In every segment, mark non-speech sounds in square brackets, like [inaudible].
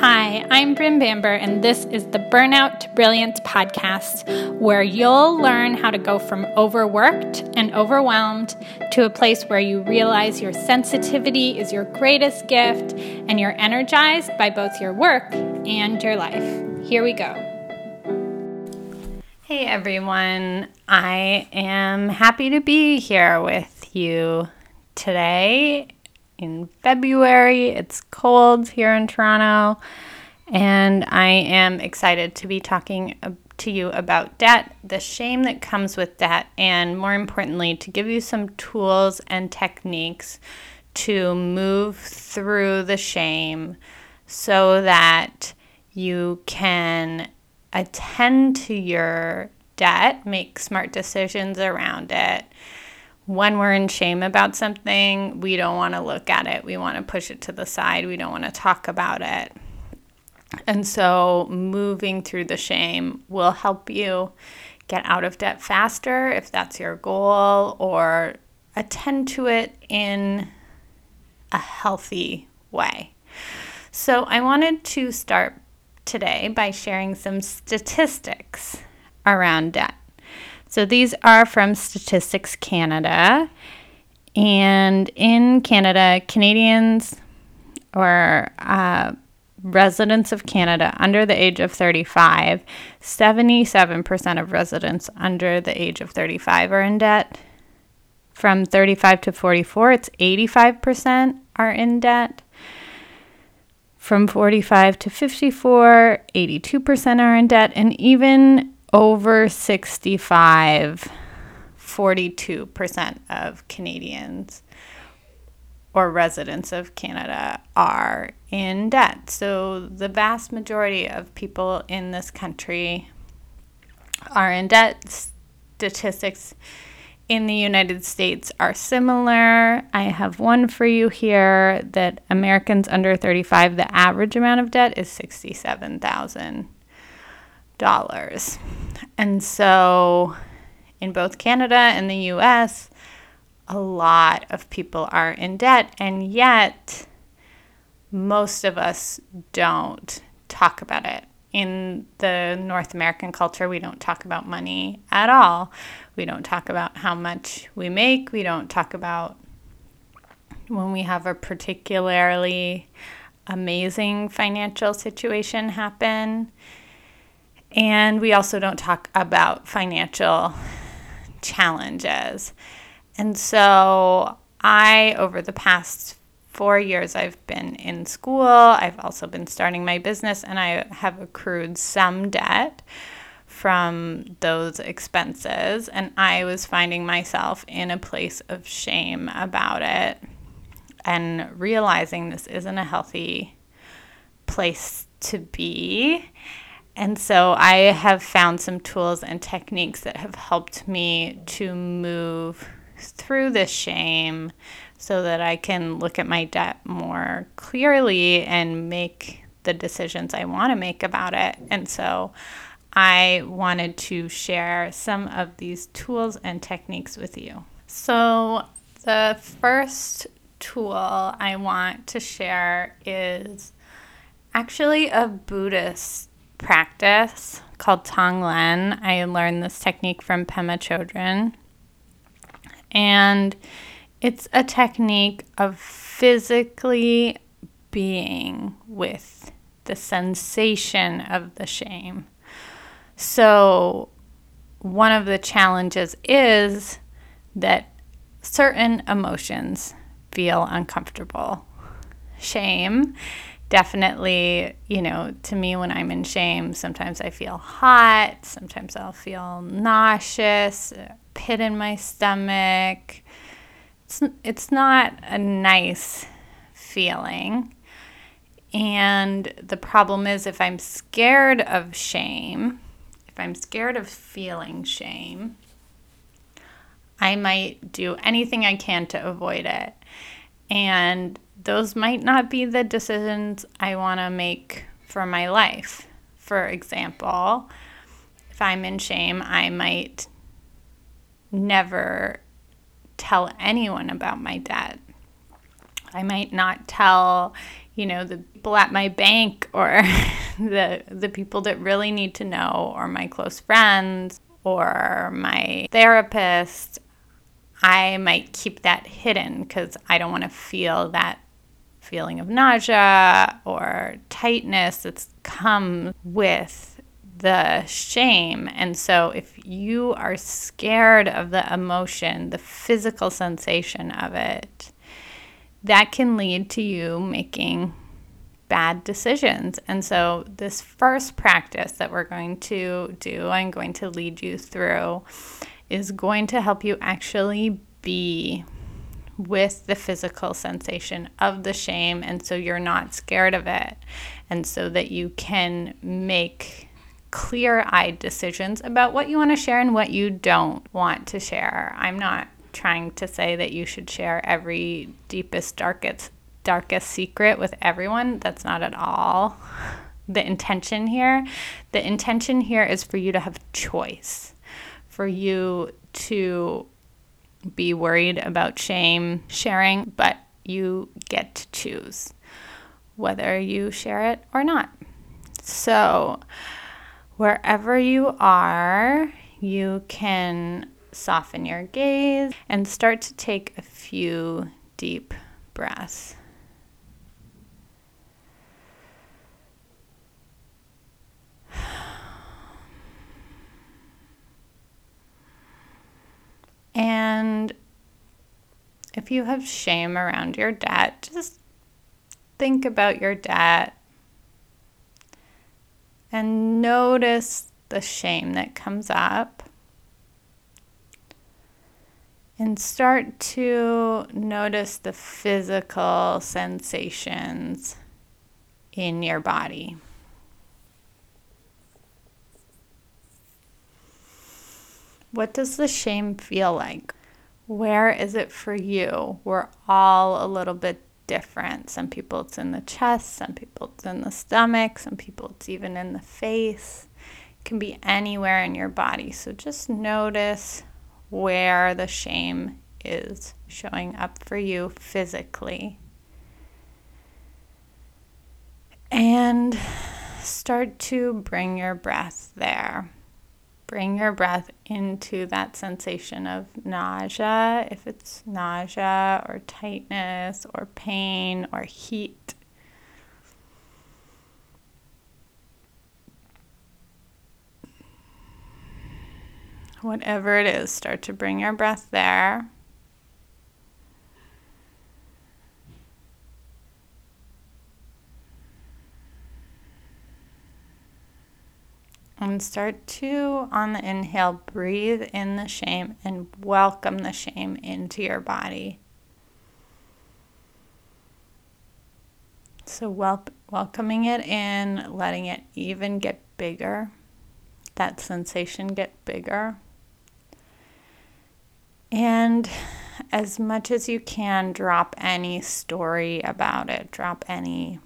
Hi, I'm Bryn Bamber, and this is the Burnout to Brilliance podcast, where you'll learn how to go from overworked and overwhelmed to a place where you realize your sensitivity is your greatest gift and you're energized by both your work and your life. Here we go. Hey everyone, I am happy to be here with you today in February. It's cold here in Toronto, and I am excited to be talking to you about debt, the shame that comes with debt, and more importantly, to give you some tools and techniques to move through the shame so that you can attend to your debt, make smart decisions around it when we're in shame about something, we don't want to look at it. We want to push it to the side. We don't want to talk about it. And so, moving through the shame will help you get out of debt faster if that's your goal, or attend to it in a healthy way. So, I wanted to start today by sharing some statistics around debt. So these are from Statistics Canada. And in Canada, Canadians or uh, residents of Canada under the age of 35, 77% of residents under the age of 35 are in debt. From 35 to 44, it's 85% are in debt. From 45 to 54, 82% are in debt. And even over 65, 42% of Canadians or residents of Canada are in debt. So the vast majority of people in this country are in debt. Statistics in the United States are similar. I have one for you here that Americans under 35, the average amount of debt is 67,000 dollars. And so in both Canada and the US, a lot of people are in debt, and yet most of us don't talk about it. In the North American culture, we don't talk about money at all. We don't talk about how much we make. We don't talk about when we have a particularly amazing financial situation happen. And we also don't talk about financial challenges. And so I, over the past four years, I've been in school. I've also been starting my business, and I have accrued some debt from those expenses. And I was finding myself in a place of shame about it and realizing this isn't a healthy place to be. And so I have found some tools and techniques that have helped me to move through the shame so that I can look at my debt more clearly and make the decisions I want to make about it. And so I wanted to share some of these tools and techniques with you. So, the first tool I want to share is actually a Buddhist practice called Tonglen. I learned this technique from Pema Chodron. And it's a technique of physically being with the sensation of the shame. So, one of the challenges is that certain emotions feel uncomfortable. Shame definitely, you know, to me, when I'm in shame, sometimes I feel hot, sometimes I'll feel nauseous, pit in my stomach. It's, it's not a nice feeling. And the problem is, if I'm scared of shame, if I'm scared of feeling shame, I might do anything I can to avoid it. And those might not be the decisions I want to make for my life. For example, if I'm in shame, I might never tell anyone about my debt. I might not tell, you know, the people at my bank or [laughs] the the people that really need to know or my close friends or my therapist, I might keep that hidden cuz I don't want to feel that feeling of nausea or tightness that's come with the shame. And so, if you are scared of the emotion, the physical sensation of it, that can lead to you making bad decisions. And so, this first practice that we're going to do, I'm going to lead you through, is going to help you actually be with the physical sensation of the shame. And so, you're not scared of it. And so that you can make clear eyed decisions about what you want to share and what you don't want to share. I'm not trying to say that you should share every deepest, darkest, darkest secret with everyone. That's not at all the intention here. The intention here is for you to have choice, for you to be worried about shame sharing, but you get to choose whether you share it or not. So, wherever you are, you can soften your gaze and start to take a few deep breaths. And if you have shame around your debt, just think about your debt and notice the shame that comes up. And start to notice the physical sensations in your body. What does the shame feel like? Where is it for you? We're all a little bit different. Some people it's in the chest, some people it's in the stomach, some people it's even in the face. It can be anywhere in your body. So just notice where the shame is showing up for you physically. And start to bring your breath there. Bring your breath into that sensation of nausea, if it's nausea or tightness or pain or heat. Whatever it is, start to bring your breath there. And start to, on the inhale, breathe in the shame and welcome the shame into your body. So, wel- welcoming it in, letting it even get bigger, that sensation get bigger. And as much as you can, drop any story about it, drop any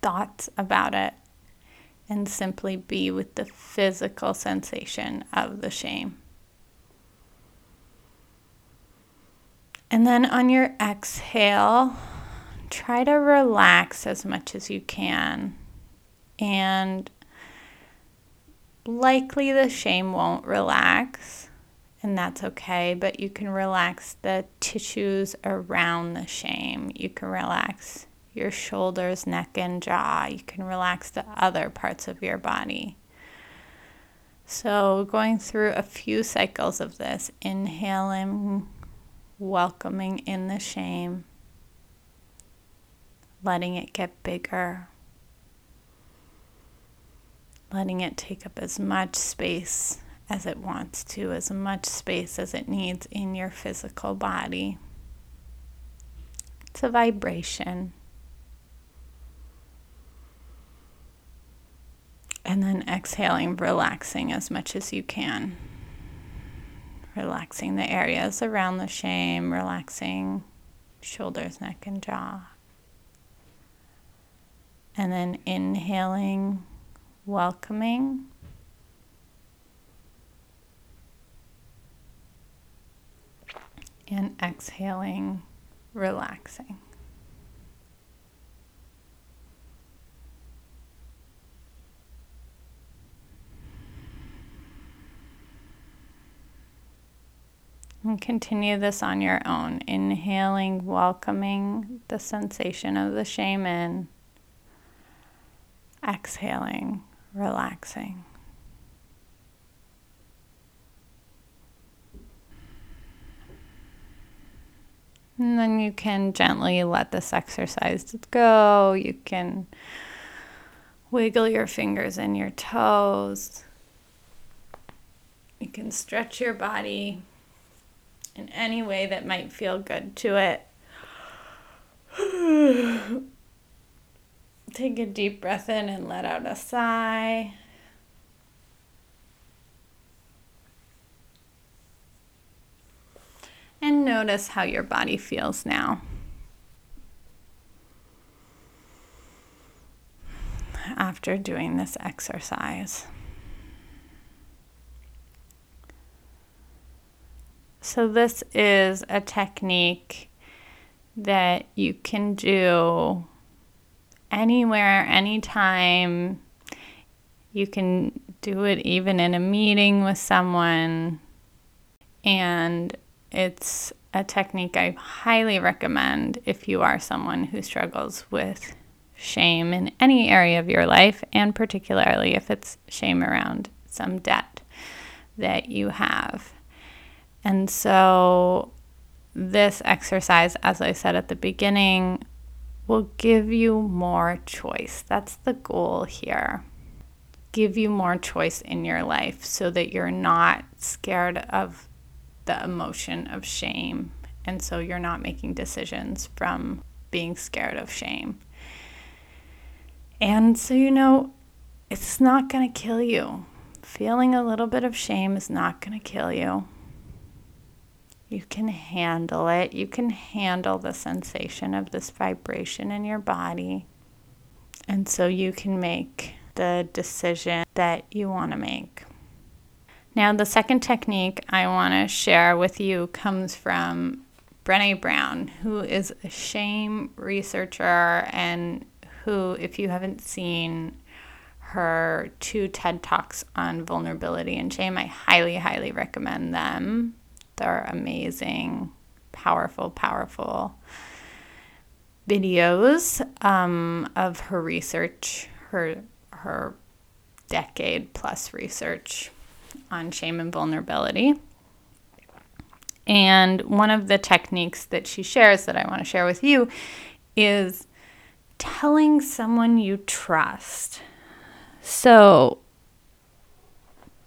thoughts about it and simply be with the physical sensation of the shame. And then on your exhale, try to relax as much as you can. And likely the shame won't relax, and that's okay, but you can relax the tissues around the shame. You can relax your shoulders, neck, and jaw. You can relax the other parts of your body. So, going through a few cycles of this, inhaling, welcoming in the shame, letting it get bigger, letting it take up as much space as it wants to, as much space as it needs in your physical body. It's a vibration. And then exhaling, relaxing as much as you can. Relaxing the areas around the shame, relaxing shoulders, neck, and jaw. And then inhaling, welcoming. And exhaling, relaxing. And continue this on your own. Inhaling, welcoming the sensation of the shame in. Exhaling, relaxing. And then you can gently let this exercise go. You can wiggle your fingers and your toes. You can stretch your body in any way that might feel good to it. [sighs] Take a deep breath in and let out a sigh. And notice how your body feels now. After doing this exercise. So, this is a technique that you can do anywhere, anytime. You can do it even in a meeting with someone. And it's a technique I highly recommend if you are someone who struggles with shame in any area of your life, and particularly if it's shame around some debt that you have. And so, this exercise, as I said at the beginning, will give you more choice. That's the goal here. Give you more choice in your life so that you're not scared of the emotion of shame. And so you're not making decisions from being scared of shame. And so, you know, it's not going to kill you. Feeling a little bit of shame is not going to kill you. You can handle it. You can handle the sensation of this vibration in your body. And so you can make the decision that you want to make. Now, the second technique I want to share with you comes from Brene Brown, who is a shame researcher and who, if you haven't seen her two TED Talks on vulnerability and shame, I highly, highly recommend them. They're amazing, powerful, powerful videos um, of her research, her her decade plus research on shame and vulnerability. And one of the techniques that she shares that I want to share with you is telling someone you trust. So,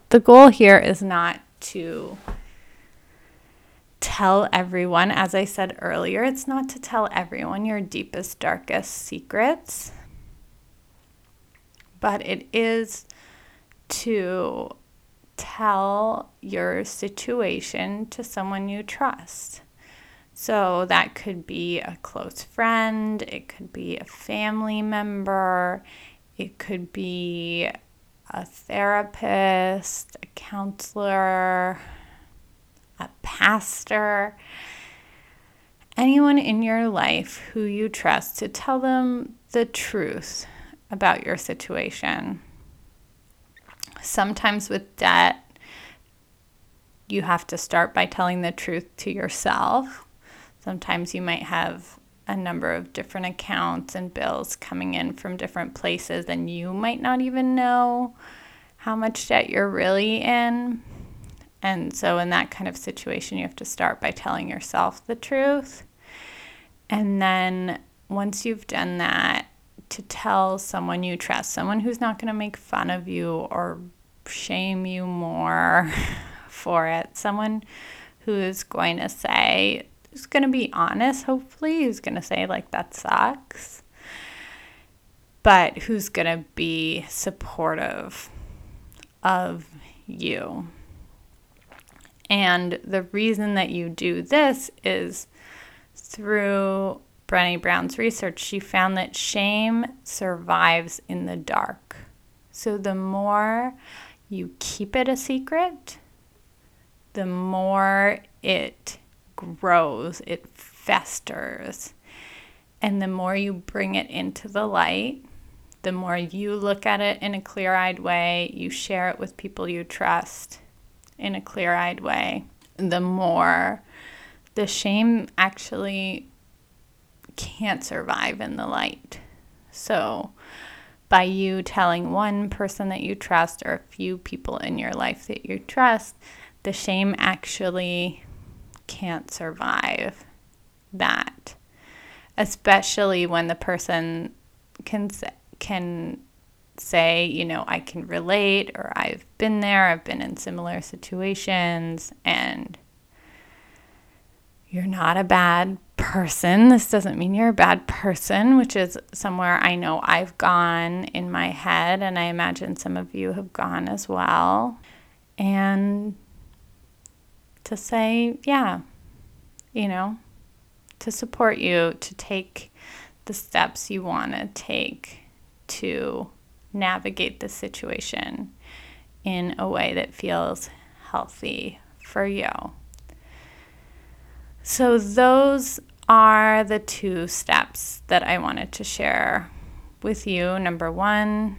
the goal here is not to tell everyone, as I said earlier, it's not to tell everyone your deepest, darkest secrets, but it is to tell your situation to someone you trust. So that could be a close friend, it could be a family member, it could be a therapist, a counselor, pastor, anyone in your life who you trust to tell them the truth about your situation. Sometimes with debt, you have to start by telling the truth to yourself. Sometimes you might have a number of different accounts and bills coming in from different places, and you might not even know how much debt you're really in. And so, in that kind of situation, you have to start by telling yourself the truth. And then, once you've done that, to tell someone you trust, someone who's not going to make fun of you or shame you more [laughs] for it, someone who is going to say, who's going to be honest, hopefully, who's going to say, like, that sucks, but who's going to be supportive of you. And the reason that you do this is through Brene Brown's research, she found that shame survives in the dark. So the more you keep it a secret, the more it grows, it festers. And the more you bring it into the light, the more you look at it in a clear eyed way, you share it with people you trust in a clear eyed way, the more the shame actually can't survive in the light. So, by you telling one person that you trust or a few people in your life that you trust, the shame actually can't survive that. Especially when the person can can say, you know, I can relate or I've been there, I've been in similar situations and you're not a bad person. This doesn't mean you're a bad person, which is somewhere I know I've gone in my head, and I imagine some of you have gone as well. And to say, yeah, you know, to support you to take the steps you want to take to navigate the situation in a way that feels healthy for you. So, those are the two steps that I wanted to share with you. Number one,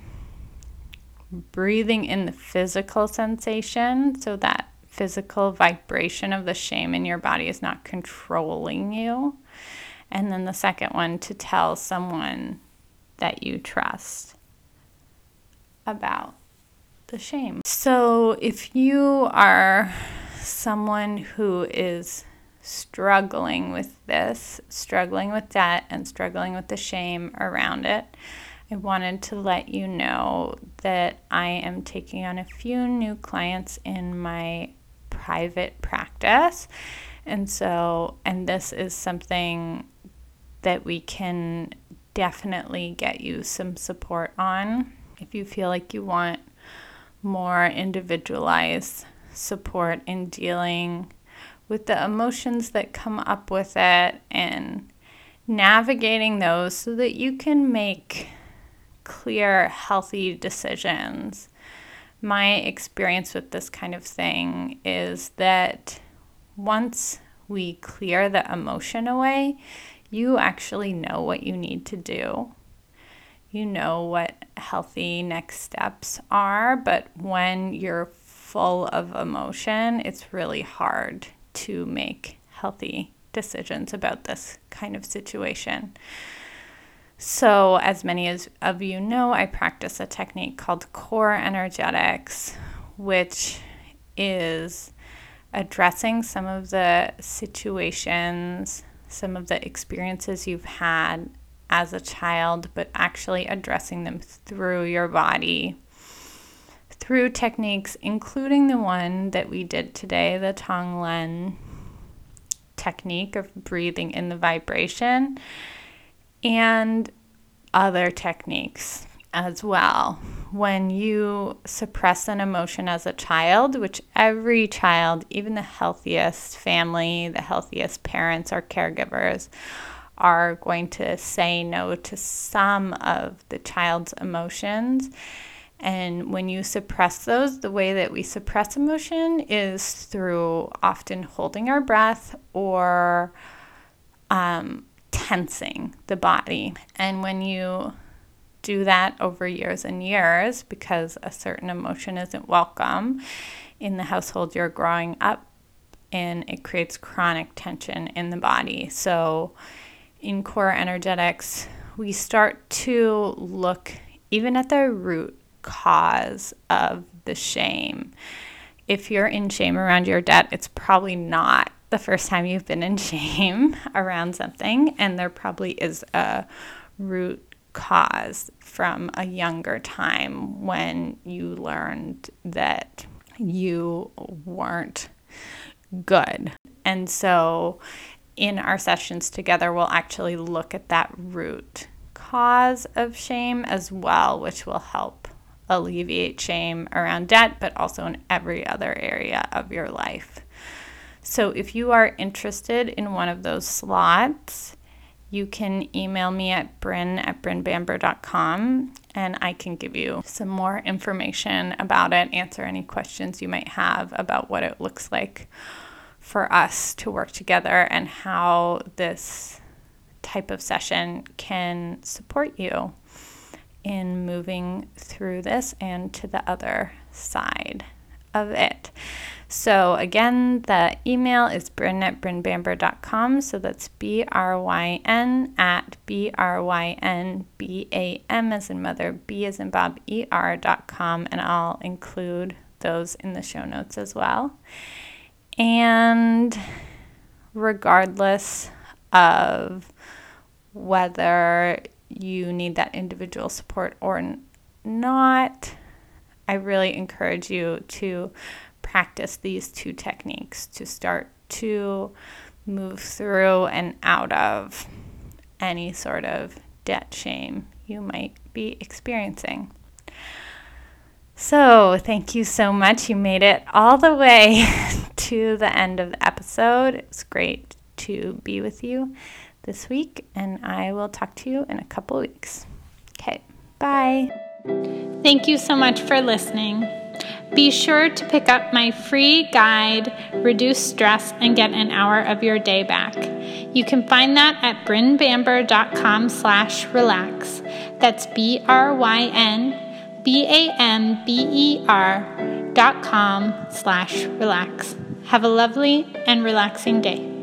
breathing in the physical sensation so that physical vibration of the shame in your body is not controlling you. And then the second one, to tell someone that you trust about the shame. So if you are someone who is struggling with this, struggling with debt, and struggling with the shame around it, I wanted to let you know that I am taking on a few new clients in my private practice. And so, and this is something that we can definitely get you some support on if you feel like you want more individualized support in dealing with the emotions that come up with it and navigating those so that you can make clear, healthy decisions. My experience with this kind of thing is that once we clear the emotion away, you actually know what you need to do. You know what healthy next steps are, but when you're full of emotion, it's really hard to make healthy decisions about this kind of situation. So, as many as of you know, I practice a technique called core energetics, which is addressing some of the situations, some of the experiences you've had as a child, but actually addressing them through your body through techniques, including the one that we did today, the Tonglen technique of breathing in the vibration, and other techniques as well. When you suppress an emotion as a child, which every child, even the healthiest family, the healthiest parents or caregivers, are going to say no to some of the child's emotions and when you suppress those, the way that we suppress emotion is through often holding our breath or um, tensing the body. And when you do that over years and years, because a certain emotion isn't welcome in the household you're growing up in, it creates chronic tension in the body. So, in core energetics, we start to look even at the root cause of the shame. If you're in shame around your debt, it's probably not the first time you've been in [laughs] shame around something, and there probably is a root cause from a younger time when you learned that you weren't good. And so, in our sessions together, we'll actually look at that root cause of shame as well, which will help alleviate shame around debt, but also in every other area of your life. So if you are interested in one of those slots, you can email me at bryn at brynbamber.com and I can give you some more information about it, answer any questions you might have about what it looks like for us to work together and how this type of session can support you in moving through this and to the other side of it. So, again, the email is bryn at brynbamber.com. So that's B R Y N at B R Y N B A M as in mother, B as in Bob, E R.com. And I'll include those in the show notes as well. And regardless of whether you need that individual support or not, I really encourage you to practice these two techniques to start to move through and out of any sort of debt shame you might be experiencing. So, thank you so much. You made it all the way [laughs] to the end of the episode. It's great to be with you this week, and I will talk to you in a couple weeks. Okay, bye. Thank you so much for listening. Be sure to pick up my free guide, Reduce Stress and Get an Hour of Your Day Back. You can find that at brynbamber.com slash relax. That's B-R-Y-N B-A-M-B-E-R dot com slash relax. Have a lovely and relaxing day.